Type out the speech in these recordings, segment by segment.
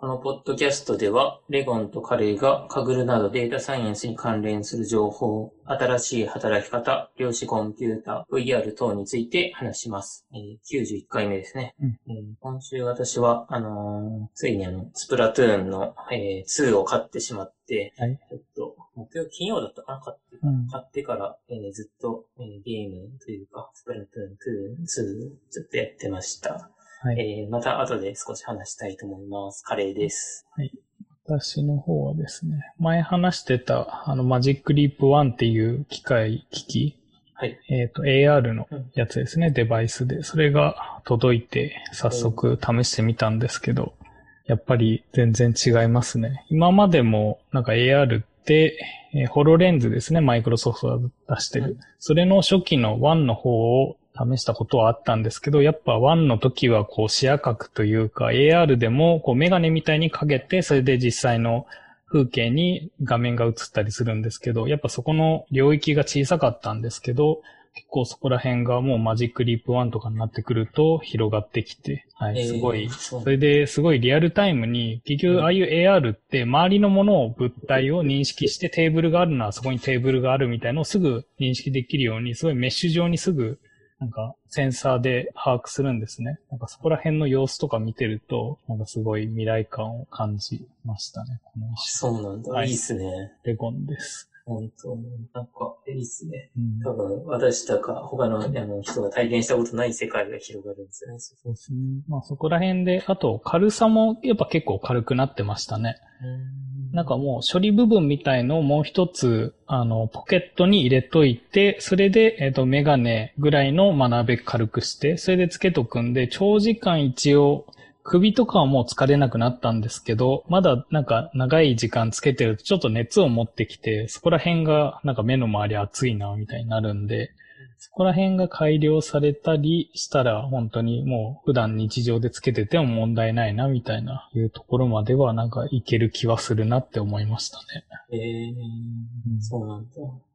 このポッドキャストでは、レゴンとカレイがカグルなどデータサイエンスに関連する情報、新しい働き方、量子コンピュータ、VR 等について話します。えー、91回目ですね。うん、えー、今週私は、あのー、ついにあの、スプラトゥーンの、えー、2を買ってしまって、はい、ちょっと、木曜、金曜だったかな？買って,、うん、買ってから、えー、ずっと、えー、ゲームというか、スプラトゥーン2、2ずっとやってました。はい。えー、また後で少し話したいと思います。カレーです。はい。私の方はですね、前話してた、あの、マジックリープ1っていう機械、機器。はい。えっ、ー、と、AR のやつですね、うん、デバイスで。それが届いて、早速試してみたんですけど、やっぱり全然違いますね。今までも、なんか AR って、えー、ホロレンズですね、マイクロソフトが出してる。うん、それの初期の1の方を試したことはあったんですけど、やっぱ1の時はこう視野角というか AR でもこうメガネみたいにかけて、それで実際の風景に画面が映ったりするんですけど、やっぱそこの領域が小さかったんですけど、結構そこら辺がもうマジックリープ1とかになってくると広がってきて、はい、すごい、それですごいリアルタイムに、結局ああいう AR って周りのものを物体を認識してテーブルがあるのはそこにテーブルがあるみたいのをすぐ認識できるように、すごいメッシュ上にすぐなんか、センサーで把握するんですね。なんかそこら辺の様子とか見てると、なんかすごい未来感を感じましたね、このそうなんだ。はい、いいっすね。レゴンです。本当なんか、いいっすね。うん、多分、私とか他のあの人が体験したことない世界が広がるんですよね。そうですね。まあそこら辺で、あと軽さもやっぱ結構軽くなってましたね。なんかもう処理部分みたいのをもう一つ、あの、ポケットに入れといて、それで、えっ、ー、と、メガネぐらいの学べ軽くして、それでつけとくんで、長時間一応、首とかはもう疲れなくなったんですけど、まだなんか長い時間つけてるとちょっと熱を持ってきて、そこら辺がなんか目の周り熱いな、みたいになるんで、そこら辺が改良されたりしたら、本当にもう普段日常でつけてても問題ないな、みたいないうところまではなんかいける気はするなって思いましたね。ええーうん、そうなんだ。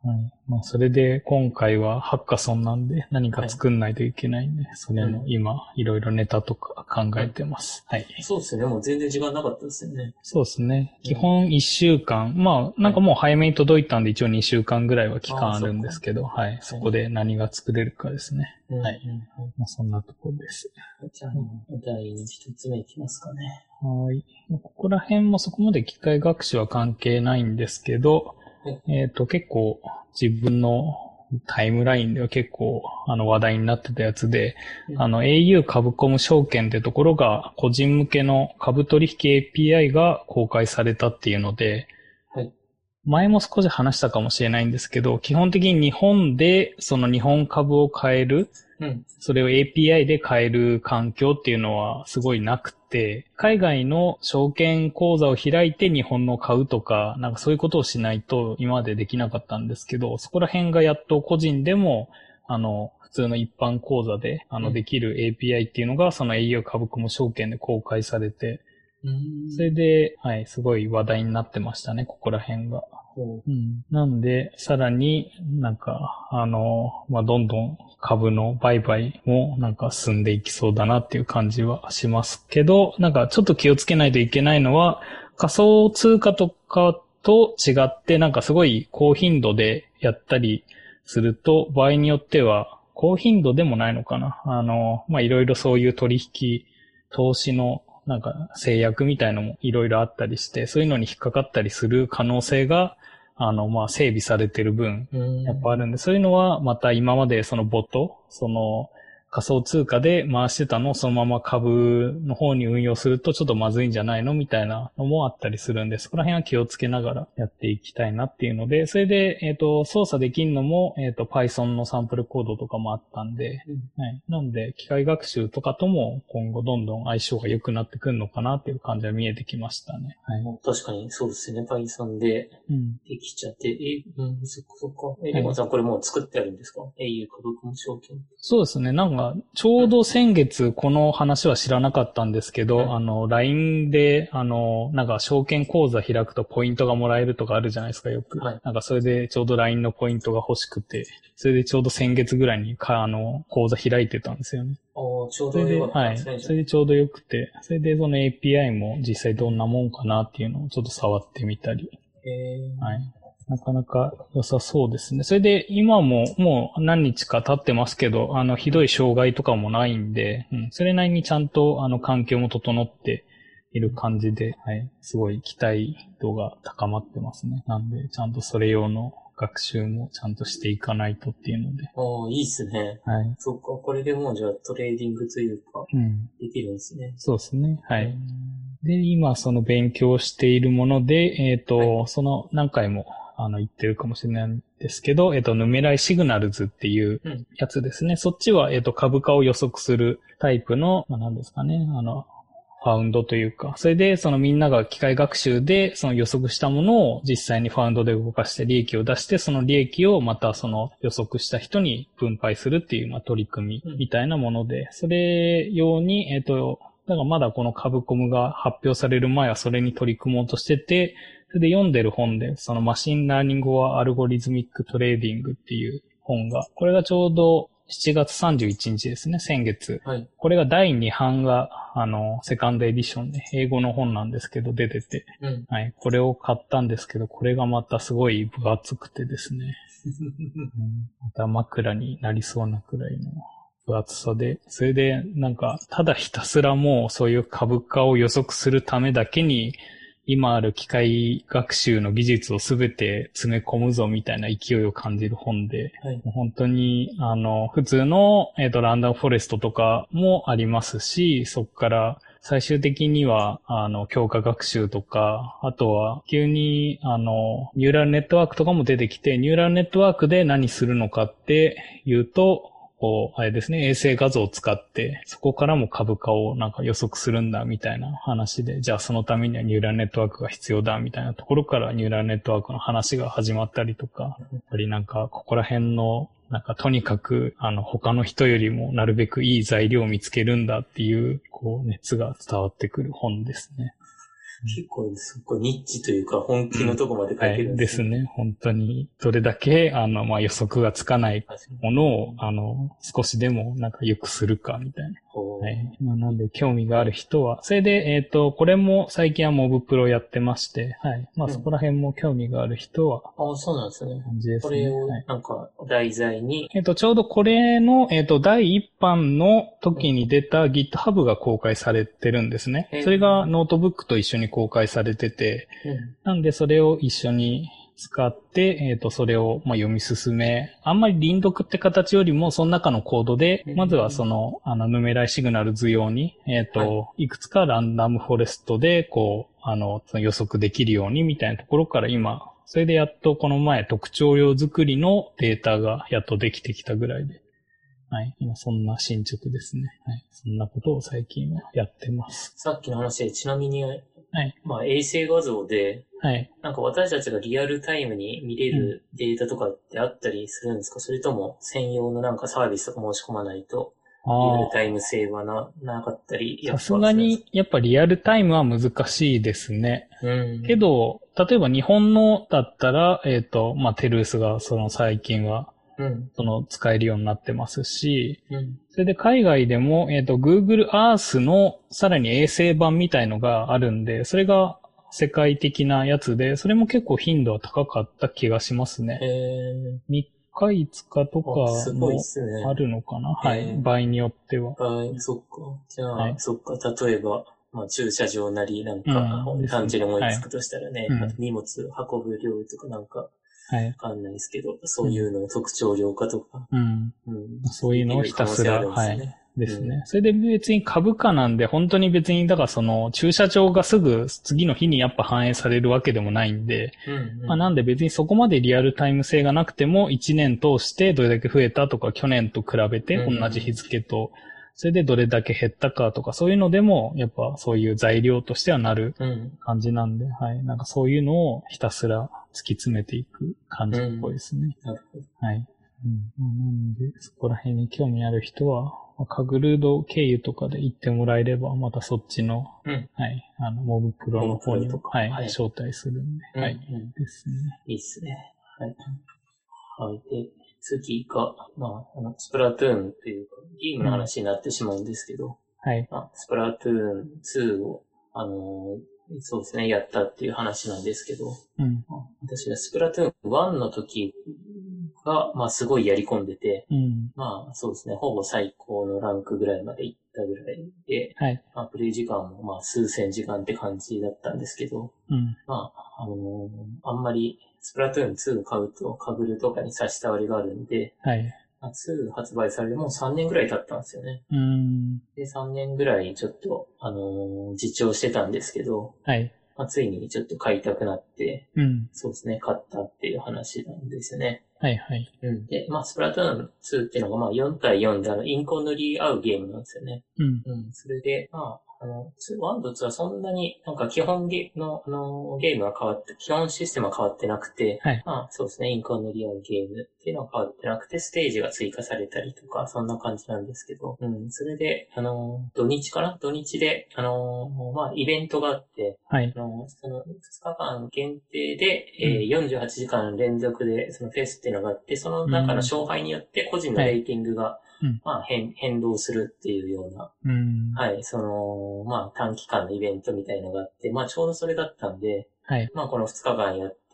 はい。まあ、それで今回はハッカソンなんで何か作んないといけないんで、はい、それの今、いろいろネタとか考えてます。はい。そうですね。もう全然時間なかったですよね。そうですね。基本1週間。まあ、なんかもう早めに届いたんで一応2週間ぐらいは期間あるんですけど、はい。そこで何が作れるかですね。はい。まあ、そんなところです。じゃあ、第一つ目いきますかね。はい。ここら辺もそこまで機械学習は関係ないんですけど、えっ、ー、と、結構自分のタイムラインでは結構あの話題になってたやつで、うん、あの au 株コム証券ってところが個人向けの株取引 API が公開されたっていうので、はい、前も少し話したかもしれないんですけど、基本的に日本でその日本株を買える、うん、それを API で買える環境っていうのはすごいなくて、海外の証券口座を開いて日本の買うとか、なんかそういうことをしないと今までできなかったんですけど、そこら辺がやっと個人でも、あの、普通の一般口座で、あの、できる API っていうのが、その au 株も証券で公開されて、それで、はい、すごい話題になってましたね、ここら辺が。うん、なんで、さらになんか、あの、まあ、どんどん株の売買もなんか進んでいきそうだなっていう感じはしますけど、なんかちょっと気をつけないといけないのは、仮想通貨とかと違って、なんかすごい高頻度でやったりすると、場合によっては、高頻度でもないのかな。あの、ま、いろいろそういう取引、投資のなんか制約みたいのもいろいろあったりして、そういうのに引っかかったりする可能性があの、まあ、整備されてる分、やっぱあるんで、そういうのは、また今までそのボット、その、仮想通貨で回してたのをそのまま株の方に運用するとちょっとまずいんじゃないのみたいなのもあったりするんで、そこら辺は気をつけながらやっていきたいなっていうので、それで、えっ、ー、と、操作できるのも、えっ、ー、と、Python のサンプルコードとかもあったんで、うん、はい。なんで、機械学習とかとも今後どんどん相性が良くなってくるのかなっていう感じは見えてきましたね。はい。確かにそうですね。Python でできちゃって、うん、え、うん、そっかそっか。え、レモンさんこれもう作ってあるんですか ?au 株価証券。そうですね。なんかだ、ちょうど先月この話は知らなかったんですけど、うんあの、LINE で、あの、なんか証券口座開くとポイントがもらえるとかあるじゃないですか、よく。はいなんかそれでちょうど LINE のポイントが欲しくて、それでちょうど先月ぐらいにか、あの、口座開いてたんですよね。おーちょうどよかったはい。ですね。それでちょうどよくて、それでその API も実際どんなもんかなっていうのをちょっと触ってみたり、えーはい。なかなか良さそうですね。それで今ももう何日か経ってますけど、あの、ひどい障害とかもないんで、うん、それなりにちゃんとあの、環境も整っている感じで、はい。すごい期待度が高まってますね。なんで、ちゃんとそれ用の学習もちゃんとしていかないとっていうので、おーいいっすね。はい。そっか、これでもうじゃあトレーディングというか、うん。できるんですね。そうですね。はい。うんで、今その勉強しているもので、えっ、と、はその何回もあの言ってるかもしれないんですけど、えっ、と、ヌメライシグナルズっていううん。やつですね。そっちは、えっ、と、株価を予測するタイプの、まあ、何ですかね、あの、ファウンドというか、それでそのみんなが機械学習でその予測したものを実際にファウンドで動かして利益を出して、その利益をまたその予測した人に分配するっていうまあ取り組みみたいなもので、それ用に、えっ、と、だからまだこの株コムが発表される前はそれに取り組もうとしてて、それで読んでる本で、その Machine Learning for Algorithmic Trading っていう本が、これがちょうど7月31日ですね、先月。はい。これが第2版が、あの、 second edition で、英語の本なんですけど、出てて、うん。はい。これを買ったんですけど、これがまたすごい分厚くてですね、うんまた枕になりそうなくらいの分厚さで、それでなんか、ただひたすらもうそういう株価を予測するためだけに、今ある機械学習の技術をすべて詰め込むぞみたいな勢いを感じる本で、はい。本当に、あの、普通の、えっ、と、ランダムフォレストとかもありますし、そこから最終的には、あの、強化学習とか、あとは、急に、あの、ニューラルネットワークとかも出てきて、ニューラルネットワークで何するのかっていうと、こう、あれですね、衛星画像を使って、そこからも株価をなんか予測するんだみたいな話で、じゃあそのためにはニューラルネットワークが必要だみたいなところからニューラルネットワークの話が始まったりとか、やっぱりなんかここら辺の、なんかとにかく、あの、他の人よりもなるべくいい材料を見つけるんだっていう、こう、熱が伝わってくる本ですね。結構、すっごいニッチというか、本気のとこまで書はいい。てるんです。ね。本当に、どれだけ、あの、まあ、予測がつかないものを、あの、少しでもなんか良くするかみたいな。はい。まあ、なんで、興味がある人は、それで、えっ、と、これも最近はモブプロやってまして、はい。まあ、うんそこら辺も興味がある人は、ああ、そうなんですね。感じですね。これをはい。なんか題材に、えっ、と、ちょうどこれの、えっ、と、第一版の時に出た GitHub が公開されてるんですねそれがノートブックと一緒に公開されてて、うんなんでそれを一緒に使って、えっ、と、それを、まあ、読み進め、あんまり輪読って形よりも、その中のコードでう、んまずはその、あの、ヌメライシグナル図用に、えっ、と、い、くつかランダムフォレストで、こう、あの予測できるようにみたいなところから今、それでやっとこの前特徴量作りのデータがやっとできてきたぐらいで、はい。今そんな進捗ですね。はい。そんなことを最近はやってます。さっきの話で、ちなみに、はい。まあ衛星画像で、はい。なんか私たちがリアルタイムに見れるデータとかってあったりするんですか、それとも専用のなんかサービスとか申し込まないと、リアあルタイム性はな、なかったり、あ。さすがに、やっぱリアルタイムは難しいですね。うん。けど、例えば日本のだったら、えっ、と、まあ、テルースがその最近は、うん。その使えるようになってますし、うん。それで海外でも、えっ、と、Google Earth のさらに衛星版みたいのがあるんで、それが世界的なやつで、それも結構頻度は高かった気がしますね。え3日5日とかすね。もあるのかな、はい。えー場合によっては。はい、そっか。じゃあ、はいそっか。例えば、まあ、駐車場なり、なんか、うん単純に思いつくとしたらね、はいうんあと荷物運ぶ量とかなんか、はい。わかんないですけど、そういうのの特徴量化とか、うん。うん。そういうのをひたすら、できる可能性あるんですね。うんそれで別に株価なんで、本当に別に、だからその、駐車場がすぐ次の日にやっぱ反映されるわけでもないんで、うん、うん。まあなんで別にそこまでリアルタイム性がなくても、1年通してどれだけ増えたとか、去年と比べてうん同じ日付と、それでどれだけ減ったかとか、そういうのでも、やっぱそういう材料としてはなるうん。感じなんで、はい。なんかそういうのをひたすら突き詰めていく感じっぽいですね。なるほど。はい。うん。なんで、そこら辺に興味ある人は、まあカグルード経由とかで行ってもらえれば、またそっちの、うん。はい、あの、モブプロの方にも、はい、はい。招待するんで、うん。はい、うん。ですね。いいっすね。はい。はい。で、次が、まあ、あの、スプラトゥーンというか、ゲームの話になってしまうんですけど、はい、まあ、スプラトゥーン2を、あのーそうですね、やったっていう話なんですけど、うん、まあ私がスプラトゥーン1の時が、まあ、すごいやり込んでて、うん、まあ、そうですね、ほぼ最高のランクぐらいまで行ったぐらいで、はい、まあ、プレイ時間も、まあ、数千時間って感じだったんですけど、うん、まあ、あのーあんまり、スプラトゥーン2を買うと、カグルとかに差し障りがあるんで、はい、まあ2発売されてもう3年ぐらい経ったんですよね。うん、で、3年ぐらいちょっと、あのー自重してたんですけど、はい、まあ、ついにちょっと買いたくなって、うん、そうですね、買ったっていう話なんですよね。はい、はい、うん。で、まあ、スプラトゥーン2っていうのが、まあ、4対4で、あの、インコ塗り合うゲームなんですよね。うん、うん。それで、まあ、あの、1と2はそんなになんか基本ゲの、あの、ゲームは変わって、基本システムは変わってなくて、はい。まあ、そうですね、インクを塗り合うゲームっていうのは変わってなくて、ステージが追加されたりとか、そんな感じなんですけど、うん。それで、あの、土日かな？土日で、あの、まあ、イベントがあって、はい、あの、その2日間限定で、えー48時間連続でそのフェスっていうのがあって、その中の勝敗によって個人のレーティングが、うんまあ変、変動するっていうような、うん、はい、その、まあ短期間のイベントみたいのがあって、まあちょうどそれだったんで、はい、まあこの2日間やって、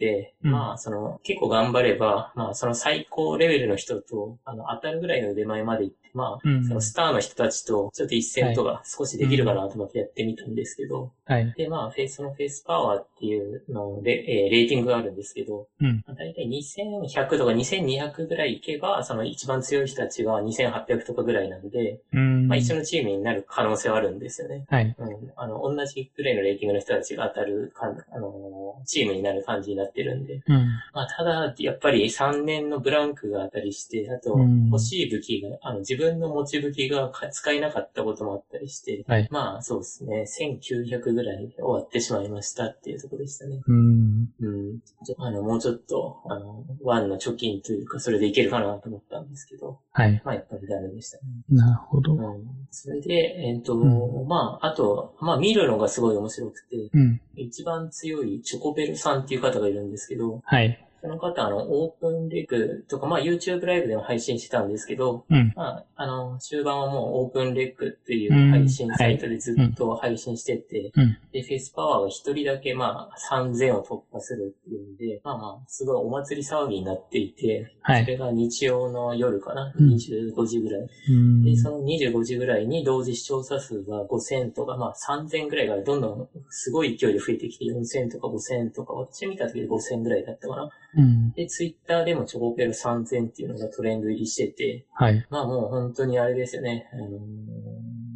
うん。まあその結構頑張れば、まあその最高レベルの人と、あの当たるぐらいの腕前まで行って、まあうんそのスターの人たちとちょっと一戦とか少しできるかなと思ってやってみたんですけど、はい、で、まあ、フェイス、そのフェイスパワーっていうので、えーレーティングがあるんですけど、うん、まあ大体2100とか2200ぐらいいけば、その一番強い人たちが2800とかぐらいなんで、うん、まあ一緒のチームになる可能性はあるんですよね。はい、うん。あの、同じぐらいのレーティングの人たちが当たるかん、あのーチームになる感じになってるんで。うん、まあ、ただ、やっぱり3年のブランクがあったりして、あとうん、欲しい武器が、あの、自分の持ち武器がか使えなかったこともあったりして、はいまあ、そうですね。1900ぐらいで終わってしまいましたっていうところでしたね。うん、うん。あの、もうちょっと、あの、ワンの貯金というか、それでいけるかなと思ったんですけど、はい、まあ、やっぱりダメでしたね。なるほど。うん。それで、えっ、と、うまあ、あと、まあ、見るのがすごい面白くて、うん、一番強いチョコベルさんっていう方がいるんですけど、はい、その方、あの、オープンレクとか、まあ、YouTube ライブでも配信してたんですけど、うん、まあ、あの、終盤はもうオープンレックっていう配信サイトでずっと配信してて、うん、で、フェイスパワーが一人だけ、まあ、3000を突破するっていうんで、まあまあ、すごいお祭り騒ぎになっていて、はい、それが日曜の夜かな、うん。25時ぐらい。うん、で、その25時ぐらいに同時視聴者数が5000とか、まあ3000ぐらいからどんどんすごい勢いで増えてきて4000とか5000とか、私見た時で5000ぐらいだったかな？うん、で、ツイッターでもチョコペル3000っていうのがトレンド入りしてて、はい、まあもう本当にあれですよね。あのー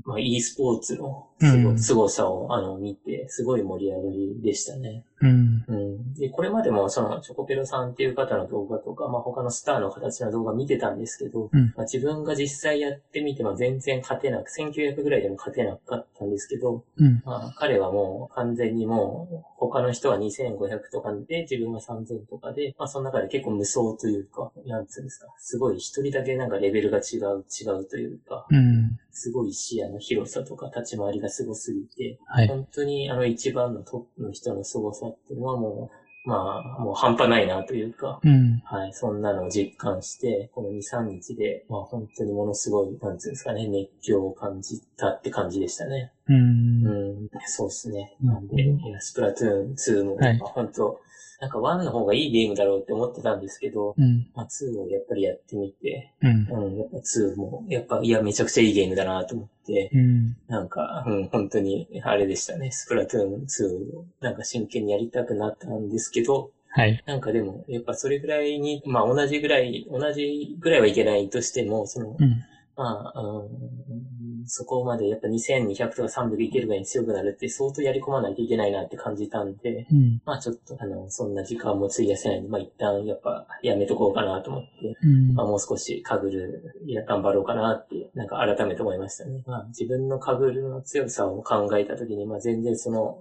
まあ e スポーツのうんすご,、凄さをあの見て、すごい盛り上がりでしたね。うん、うん。で、これまでもそのチョコペロさんっていう方の動画とか、まあ他のスターの形の動画見てたんですけど、うん。まあ、自分が実際やってみても全然勝てなく、1900ぐらいでも勝てなかったんですけど、うん、まあ彼はもう完全にもう他の人は2500とかで自分は3000とかで、まあその中で結構無双というか、なんつうんですか、すごい一人だけなんかレベルが違う、違うというか、うん、すごい視野の広さとか立ち回りがすごすぎて、はい、本当にあの一番のトップの人の凄さっていうのはもう、まあ、もう半端ないなというか、うん、はい、そんなのを実感して、この2、3日で、まあ本当にものすごい、なんていうんですかね、熱狂を感じたって感じでしたね。うん、うん、そうですね。なんで、スプラトゥーン2も、はい。まあ本当、なんか1の方がいいゲームだろうって思ってたんですけど、うん、まあ2をやっぱりやってみて、うん、うん、やっぱ2も、やっぱ、いや、めちゃくちゃいいゲームだなと思って、うん、なんか、うん、本当に、あれでしたね。スプラトゥーン2を、なんか真剣にやりたくなったんですけど、はい、なんかでも、やっぱそれぐらいに、まあ同じぐらい、同じぐらいはいけないとしても、その、うん、まあ、うん、そこまでやっぱ2200とか300いけるぐらいに強くなるって相当やり込まないといけないなって感じたんで、うん、まあちょっと、あの、そんな時間も費やせないんで、まあ一旦やっぱやめとこうかなと思って、うんまあ、もう少しカグル、いや、頑張ろうかなって、なんか改めて思いましたね。まあ、自分のカグルの強さを考えたときに、まあ、全然その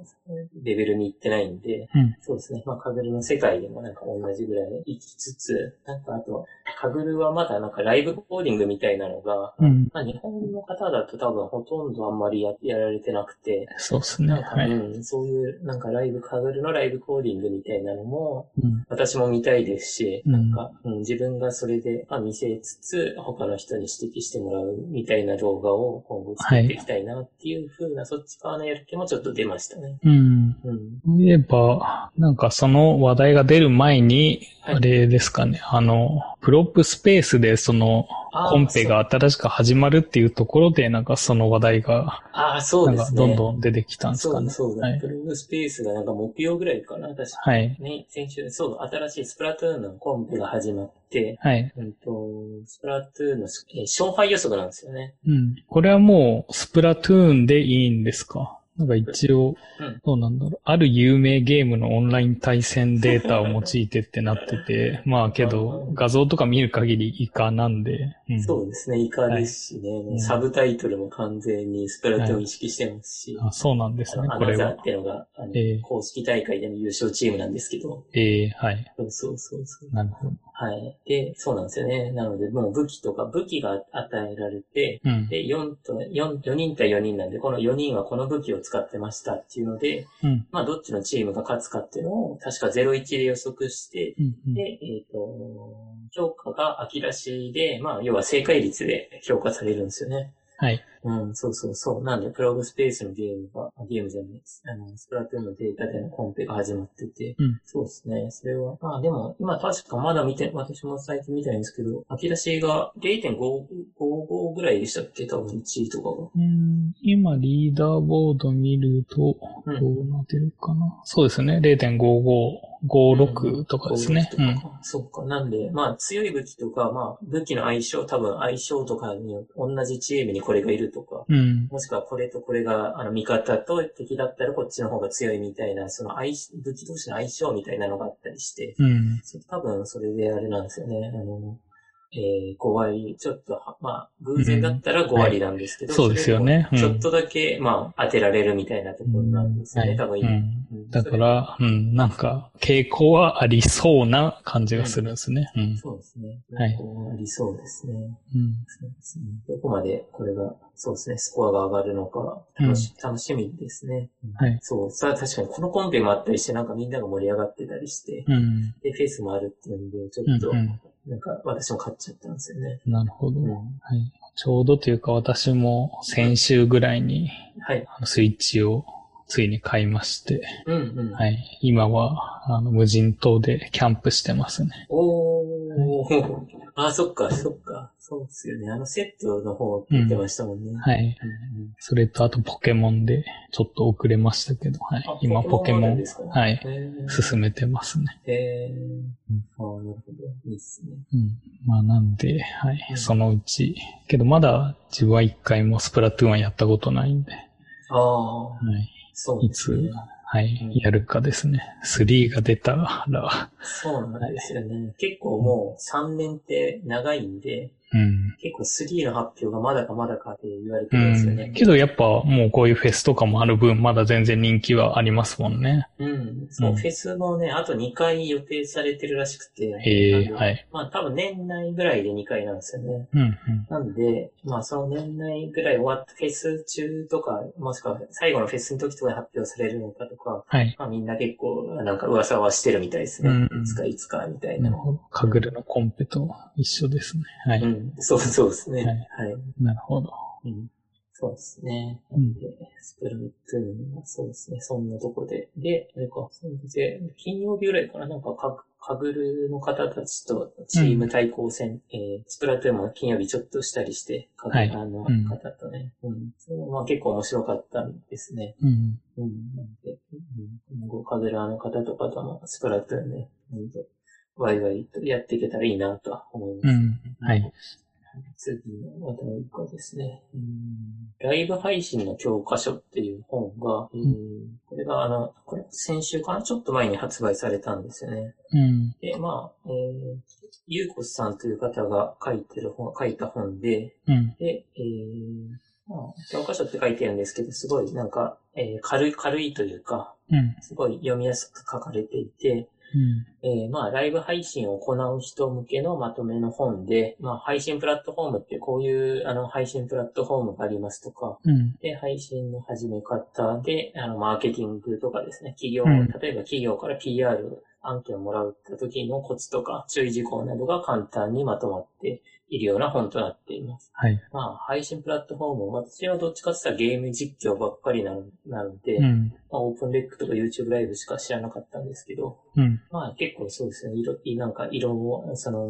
レベルに行ってないんで、うんそうですね。まあ、カグルの世界でもなんか同じぐらい行きつつ、なんかあと、カグルはまだなんかライブコーディングみたいなのが、うん。まあ、日本の方だと多分ほとんどあんまりややられてなくて、そうですね。はい。うん、そういうなんかライブ、カグルのライブコーディングみたいなのもうん。私も見たいですし、うんなんか、うん、自分がそれで、まあ、見せつつ他の人に指摘してもらうみたいな動画を今後作っていきたいなっていう風な、そっち側のやる気もちょっと出ましたね。うん。うん。言えば、なんかその話題が出る前に、はいあれですかね、あの、プロップスペースでそのコンペが新しく始まるっていうところで、なんかその話題が、ああ、そうなんかですね。どんどん出てきたんですそうだ、かね。そうだ。はいプログスペースがなんか木曜ぐらいかな、確か。はい。ね、先週、そう、新しいスプラトゥーンのコンペが始まって、はい。うんと、スプラトゥーンの、えー勝敗予測なんですよね。うん。これはもう、スプラトゥーンでいいんですか？なんか一応うん、どうなんだろう。ある有名ゲームのオンライン対戦データを用いてってなってて、まあけど、画像とか見る限りイカなんで、うん。そうですね、イカですしね、んサブタイトルも完全にスプラトゥーンを意識してますし、あそうなんですねこれはアナザーっ。ていうのが、あのええ公式大会での優勝チームなんですけど、ええはい。そうそうそうそう。なるほど。はい。で、そうなんですよね。なので、もう武器とか、武器が与えられて、うん。で、4と、4、4人対4人なんで、この4人はこの武器を使ってましたっていうので、うん。まあ、どっちのチームが勝つかっていうのを、確か0-1で予測して、うん。うんで、えっ、と、評価が秋出しで、まあ、要は正解率で評価されるんですよね。はい。うん、そうそうそう。なんで、プログスペースのゲームが、あゲームじゃないです。あの、スプラトゥーンのデータでのコンペが始まってて、うんそうですね。それは、まあでも、今確かまだ見て、私も最近見たいんですけど、秋出しが0.55ぐらいでしたっけ？多分1位とかが。うん今、リーダーボード見ると、うんどうなってるかな。そうですね。0.5556とかですね。ううんん。そうか。なんで、まあ強い武器とか、まあ武器の相性、多分相性とかに同じチームにこれがいるとか、うん。もしくはこれとこれが、あの、味方と敵だったらこっちの方が強いみたいな、その相し、武器同士の相性みたいなのがあったりして、うん。多分それであれなんですよね。あの、えー、5割、ちょっとは、まあ、偶然だったら5割なんですけど、はいそうですよねちょっとだけ、まあ、当てられるみたいなところなんですよね。はい多分今。うんうんだから、うん、なんか、傾向はありそうな感じがするんですね。うん。そうですね。はいありそうですね。うん。そうですね。どこまでこれが、そうですね、スコアが上がるのか、楽し,、楽しみですね。はい。そう。さあ、確かにこのコンペもあったりして、なんかみんなが盛り上がってたりして、うん。で、フェイスもあるっていうんで、ちょっと、うんうんなんか私も買っちゃったんですよね。なるほど。うんはい。ちょうどというか私も先週ぐらいにはい。あのスイッチをついに買いまして、うんうん。はい。今は、あの、無人島でキャンプしてますね。おー。あ、そっか、そっか。そうですよね。あのセットの方言ってましたもんね。はい。うんうんそれとあとポケモンでちょっと遅れましたけど、はいあ。今ポケモンはい。進めてますね。へー。あーなるほど。いいっすね。うん。まあなんで、はい。うんそのうち、けどまだ自分は一回もスプラトゥーンはやったことないんで、ああ、はい。そういつですね。、はいうん、やるかですね。3が出たら、そうなんですよね。結構もう3年って長いんで、うん。結構3の発表がまだかまだかって言われてうるんですよねん。。けどやっぱもうこういうフェスとかもある分、まだ全然人気はありますもんね。うん。そう、うんフェスもね、あと2回予定されてるらしくて。へえはい。まあ多分年内ぐらいで2回なんですよね。うん、うん。なんで、まあその年内ぐらい終わったフェス中とか、もしくは最後のフェスの時とかに発表されるのかとか、はい。まあみんな結構なんか噂はしてるみたいですね。うんいつかいつかみたいな。なるほど。カグルのコンペと一緒ですね。はい。うん。そうそうですね。はいはい。なるほど。うん。そうですね。うんで、スプラトゥーンはそうですね。そんなとこで。で、あれか、そうで、金曜日ぐらいかな、なんかか、カグルの方たちとチーム対抗戦、えー、スプラトゥーンも金曜日ちょっとしたりして、カグはいラのうん方とね。うん。それもまあ結構面白かったんですね。うん。うん。なんで、うん、今後カグラの方とかともスプラトゥーンね、ほんと、ワイワイとやっていけたらいいなとは思います。うん。はい。次の話題がですね、ライブ配信の教科書っていう本が、えーこれがあの、これ先週かなちょっと前に発売されたんですよね。うん。で、まあ、えー、ゆうこさんという方が書いてる本、書いた本で、うん。で、えー、まあ、教科書って書いてるんですけど、すごいなんか、えー軽い、軽いというか、うん。すごい読みやすく書かれていて、うん。えーまあ、ライブ配信を行う人向けのまとめの本で、まあ、配信プラットフォームってこういう、あの、配信プラットフォームがありますとか、うん。で、配信の始め方で、あの、マーケティングとかですね、企業、うん例えば企業から PR 案件をもらった時のコツとか注意事項などが簡単にまとまっているような本となっています。はい。まあ、配信プラットフォーム、私はどっちかって言ったらゲーム実況ばっかりなのなので、うん。まあ、オープンレックとか YouTube ライブしか知らなかったんですけど、うん。まあ結構そうですね、いろ、いなんか色を、その、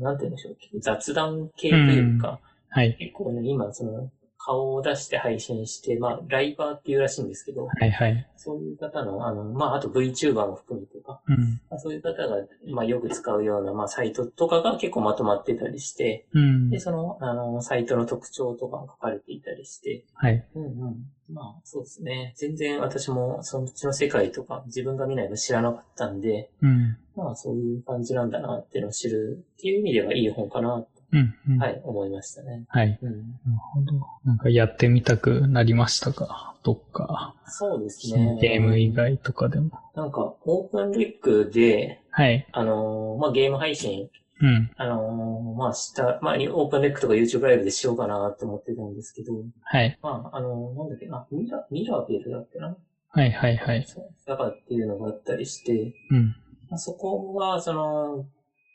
なんて言うんでしょう、結構雑談系というか、はい。結構ね、今その、顔を出して配信して、まあ、ライバーっていうらしいんですけど、はいはい。そういう方の、あの、まあ、あと VTuber も含めてか、うん。まあ、そういう方が、まあ、よく使うような、まあ、サイトとかが結構まとまってたりして、うんで、。その、あの、サイトの特徴とかが書かれていたりして、はい。うんうん。まあ、そうですね。全然私もそっちの世界とか自分が見ないの知らなかったんで、うん。まあ、そういう感じなんだなっていうのを知るっていう意味ではいい本かな、うん。うん。。はいい、思いましたね。はい。うん。なるほど。なんかやってみたくなりましたか？どっか。そうですね。ゲーム以外とかでも。なんか、オープンレックで、はい。あのーまあ、ゲーム配信、うん。あのーまあ、した、まあ、オープンレックとか YouTube ライブでしようかなと思ってたんですけど、はい。まあ、あのーなんだっけな、ミラ、ミラベルだっけな？はいはいはい。そう。だからっていうのがあったりして、うん。まあ、そこは、その、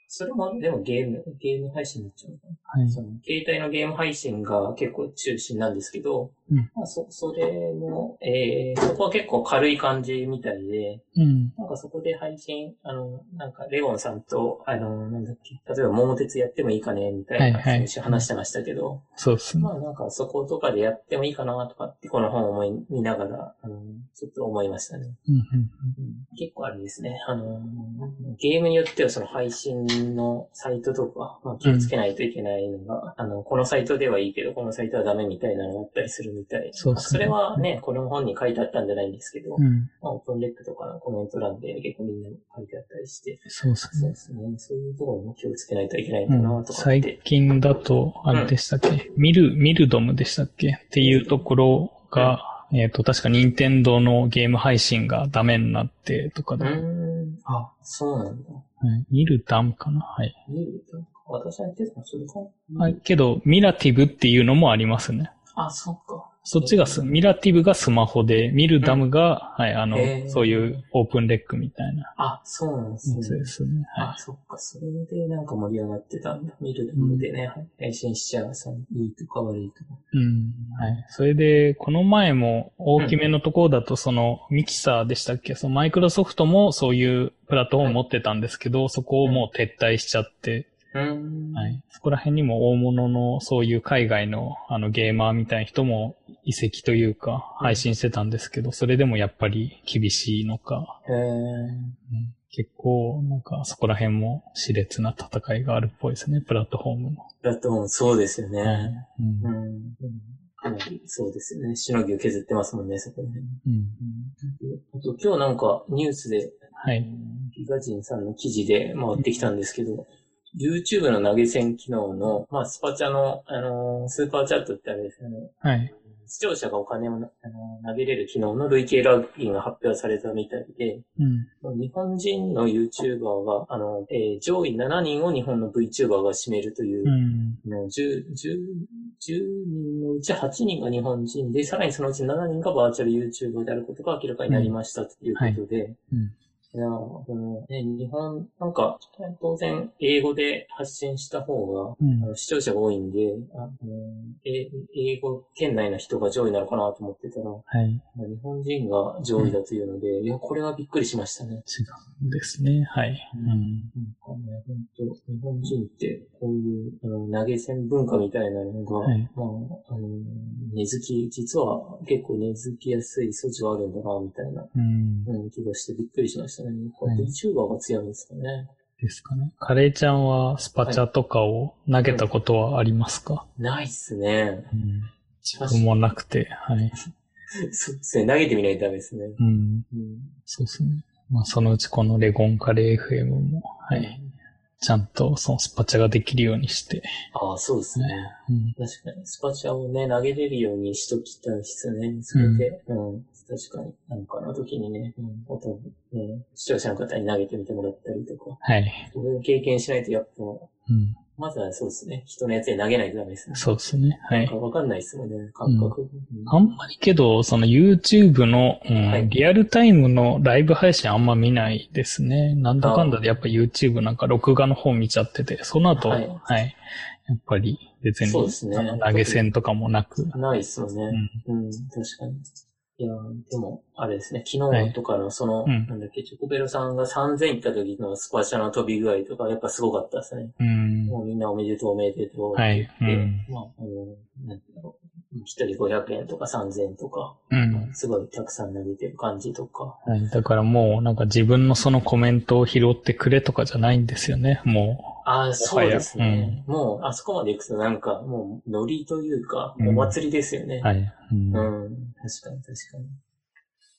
それも、でもゲーム、ゲーム配信になっちゃうのかな。はい。その携帯のゲーム配信が結構中心なんですけど、うんまあ、そ、それも、えー、そこは結構軽い感じみたいで、うん。なんかそこで配信、あの、なんかレゴンさんと、あの、なんだっけ、例えば桃鉄やってもいいかね、みたいなはいはい先週話してましたけど、そうっすねま。あなんかそことかでやってもいいかなとかってこの本を思い見ながら、あの、ちょっと思いましたね。うん。うん。結構あれですね。あの、ゲームによってはその配信のサイトとか、まあ、気をつけないといけないのが、あの、このサイトではいいけど、このサイトはダメみたいなのがあったりするみたい。そうですねれはね、この本に書いてあったんじゃないんですけど、うん。まあ、オープンレックとかのコメント欄で結構みんな書いてあったりして、そうっすねそうで。すね。そういうところも気をつけないといけないんだうんなとかっ最て。近だと、あれでしたっけ、ミル、ミルドムでしたっけ？っていうところが、えっ、と、確か任天堂のゲーム配信がダメになってとかうで、はいーん。あ、そうなんだ。ミルダムかな？はい。見ると私は言ってたのそれかなはい。けど、ミラティブっていうのもありますね。あ、そっか。そっちがす、ミラティブがスマホで、ミルダムが、はい、あのそういうオープンレックみたいなあ、そうなんですやつね。ですね。はあ、そっか。それでなんか盛り上がってたんだ。見るのでね、配信しちゃうさ、いいとか悪いとか。い。うん。はい。それで、この前も大きめのところだと、その、ミキサーでしたっけ？そのマイクロソフトもそういうプラットフォーム持ってたんですけど、そこをもう撤退しちゃって、うーん。はい。そこら辺にも大物のそういう海外のあのゲーマーみたいな人も移籍というか配信してたんですけど、それでもやっぱり厳しいのか、へー。うん結構なんかそこら辺も熾烈な戦いがあるっぽいですね、プラットフォームも。プラットフォーム、そうですよね。はいうんうん。うんかなりそうですよね。しのぎを削ってますもんね、そこら辺。うんあと今日なんかニュースで、はい。ギガジンさんの記事で回ってきたんですけど、YouTube の投げ銭機能の、まあ、スパチャの、あのースーパーチャットってあれですよね。はい。視聴者がお金をな、あのー投げれる機能の累計ランキングが発表されたみたいで、うん。日本人の YouTuber が、あの、えー上位7人を日本の VTuber が占めるという、うん。あの 10, 10, 10人のうち8人が日本人で、さらにそのうち7人がバーチャル YouTuber であることが明らかになりましたということで、うんいや、このね、日本、なんか、当然、英語で発信した方が、うんあの視聴者が多いんで、あのえ英語圏内の人が上位なのかなと思ってたら、はい。まあ日本人が上位だというので、いや、これはびっくりしましたね。違うんですね。はい。うん。なんかね、本当日本人って、こういう、あの、投げ銭文化みたいなのが、はいまあ、あの、根付き、実は結構根付きやすい素地があるんだな、みたいな、うん。うん、気がしてびっくりしましたね。これはい VTuber が強いんですかね。ですかね。カレーちゃんはスパチャとかを投げたことはありますか、ないっすね。うん。自分もなくて、はい。そうですね。投げてみないとダメですね。うん。うん。そうですね。まあ、そのうちこのレゴンカレー FM も、はい。ちゃんとそのスパチャができるようにして。ああ、そうですね。うん。確かに、スパチャをね、投げれるようにしときたいですね。それで、うん、確かに、なんかの時にね、うん、音、ね、視聴者の方に投げてみてもらったりとか、はい。そういう経験しないとやっぱ、うん。まずはそうですね、人のやつに投げないとダメですね。そうですね。はい。わかんないですもんね、感覚。うんあんまりけど、その YouTube の、うんはいリアルタイムのライブ配信あんま見ないですね。なんだかんだでやっぱ YouTube なんか録画の方見ちゃってて、その後、ははいい。やっぱり別に、そうですね投げ銭とかもなく、ないですよね。うんうん、確かに。いやーでも、あれですね、昨日とかのその、うんなんだっけ、チョコベロさんが3000行った時のスパチャの飛び具合とか、やっぱすごかったですね。うん。もうみんなおめでとうおめでとうってはい言って、うんまあ、あの、なんていうの、一人500円とか3000円とか、うん。すごいたくさん投げてる感じとか。はい。だからもうなんか自分のそのコメントを拾ってくれとかじゃないんですよね。もああ、そうですね。もう、あそこまで行くとなんか、もう、ノリというか、うんお祭りですよね。う、はい。うん。うん、確かに確かに。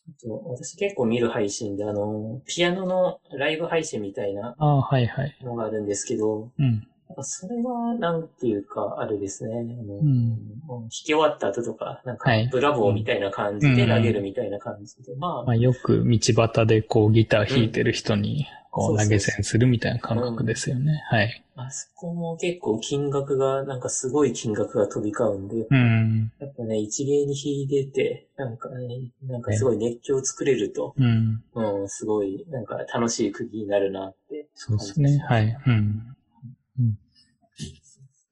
あと、私結構見る配信で、あの、ピアノのライブ配信みたいなああ、はいはい。のがあるんですけど、うん。それは、なんていうか、あれですね。あの、う弾き終わった後とか、なんかはい、ブラボーみたいな感じで投げるみたいな感じで、まあ、まあよく道端でこうギター弾いてる人にこそうそうう投げ銭するみたいな感覚ですよね。はい。あそこも結構金額が、なんかすごい金額が飛び交うんで、うん。やっぱね、一芸に弾いてて、なんかね、なんかすごい熱狂を作れると、うん。うん、すごい、なんか楽しい釘になるなって。そうですね。はい。うん。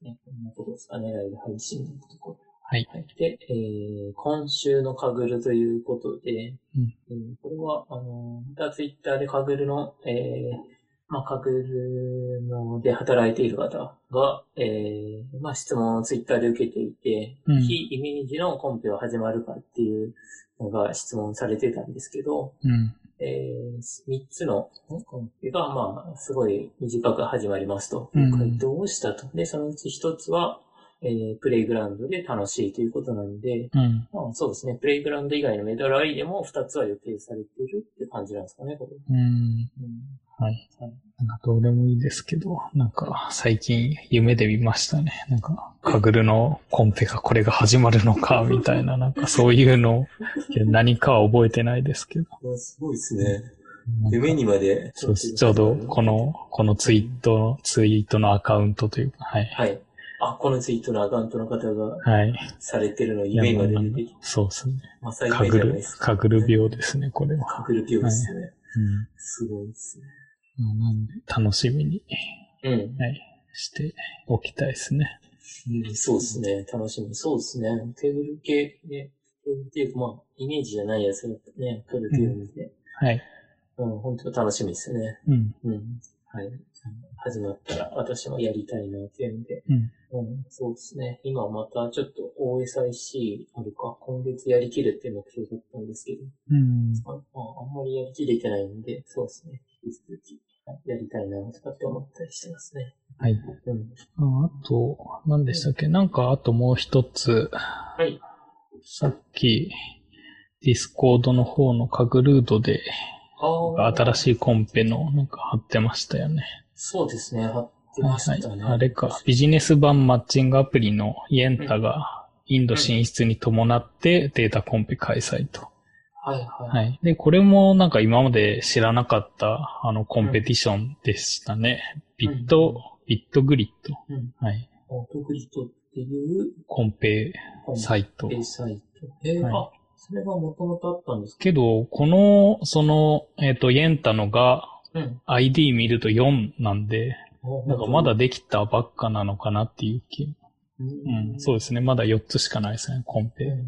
ね、こんなとこですかね、ライブ配信のところ。はい。で、えー今週のカグルということで、うんえーこれは、あの、またツイッターでカグルの、えーまあ、カグルので働いている方が、えーまあ、質問をツイッターで受けていて、うん非イメージのコンペは始まるかっていうのが質問されてたんですけど、うん。えー、3つのコンペが、まあ、すごい短く始まりますと。うん回答をしたと。で、そのうち1つは、えー、プレイグラウンドで楽しいということなんで、うん。まあ、そうですね。プレイグラウンド以外のメダルアリでも2つは予定されているって感じなんですかね、これ。うん。うんはいはい。なんかどうでもいいですけど、なんか最近夢で見ましたね。なんか、カグルのコンペがこれが始まるのか、みたいな、なんかそういうの、何かは覚えてないですけど。すごいですね。夢にまで。そうです。ちょうどこ。の、このツイート、ツイートのアカウントというか、はい。はい。あ、このツイートのアカウントの方がはい。されてるのを夢にまで出てきて、そうですね。まさカグル夢じゃないです、か。カグル病ですね、これは。カグル病ですね。うん。すごいですね。まあなんで、楽しみに、うん。はい、しておきたいですね。うん、そうですね。楽しみ。そうですね。テーブル系ね。テーブルっていうか、まあ、イメージじゃないやつがね、来るっていうんで、はい。うん、本当楽しみですね。うん。うん。はい。始まったら私もやりたいなっていうんで。うん。うん、そうですね。今またちょっと OSIC あるか、今月やりきるっていう目標だったんですけど、うん。あまあ、あんまりやりきれてないんで、そうですね。引き続き、はいやりたいなとかって思ったりしてますね。はい。うん。ああと、何でしたっけ？なんか、あともう一つ、はい。さっき、ディスコードの方のカグルードで、あ新い。しいコンペのなんか貼ってましたよね。そうですね。貼ってましたね。はい。あれか、ビジネス版マッチングアプリの yenta がインド進出に伴ってデータコンペ開催と。はいはい。はい。で、これもなんか今まで知らなかったあのコンペティションでしたね。ビット、 bitgrit。うん。はい。オートグリッドっていうコンペサイト。A サイト。えーはいあ、それがもともとあったんですかけど、この、その、えっ、と、イエンタのがうん。ID 見ると4なんで、なんかまだで、できたばっかなのかなっていう気。うんうん、そうですね。まだ4つしかないですね、コンペ。うんうん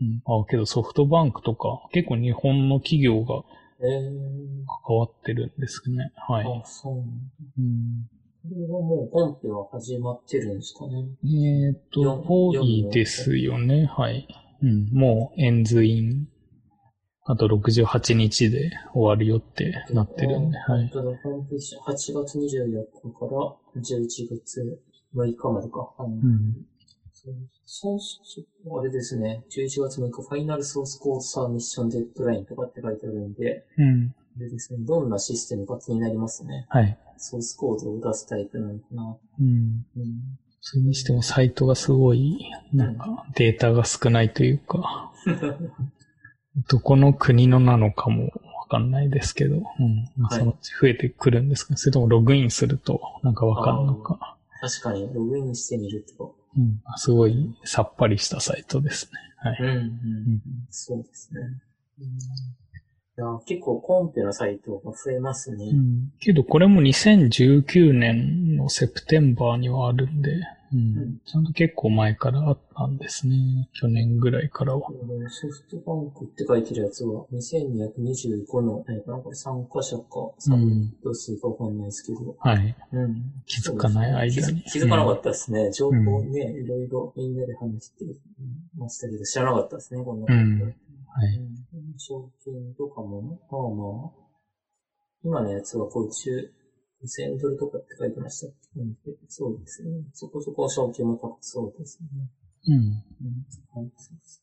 うん。あ、けどソフトバンクとか、結構日本の企業がえー、関わってるんですね。はい。あ、そうなんだ。うん、これはもうコンペは始まってるんですかね。えっ、と、四多いですよね。はい。うん、もうエンズイン、あと68日で終わるよってなってるんで、はい。ホームページ、8月24日から11月6日までか。うんうん。そうそうそう、あれですね。11月6日、ファイナルソースコードサーミッションデッドラインとかって書いてあるんで、うん。あれですね。どんなシステムか気になりますね。はい。ソースコードを出すタイプなのかな。うん。うん。それにしてもサイトがすごい、なんかデータが少ないというか、どこの国のなのかもわかんないですけど、うん。そのうち増えてくるんですか？ねそれともログインするとなんかわかるのか？確かに、ログインしてみると。うん。すごいさっぱりしたサイトですね。はい。うん、うん。うんそうですね。うん結構コンペのサイトが増えますね。うん。けどこれも2019年のセプテンバーにはあるんで、うん。うんちゃんと結構前からあったんですね。去年ぐらいからは。ソフトバンクって書いてるやつは、2225の、な、これ参加者か、サポート数かわかんないですけど。はい。うん。気づかない間に。気づ気づかなかったですね。情報ね、いろいろみんなで話してましたけど、知らなかったですね、こんなこと。うんはい。うん賞金とかも、まあまあ、今のやつはこう中、2000ドルとかって書いてましたっけうんそうですね。そこそこ賞金も高そうですね。うん。うん。はい、そうです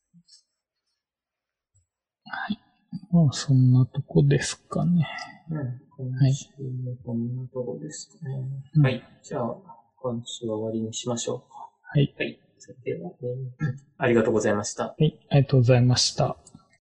まあ、そんなとこですかね。うん。今週もこんなとこですかね。うんはい。じゃあ、今週は終わりにしましょうか。はい。はい。それでは、えーありがとうございました。はい。ありがとうございました。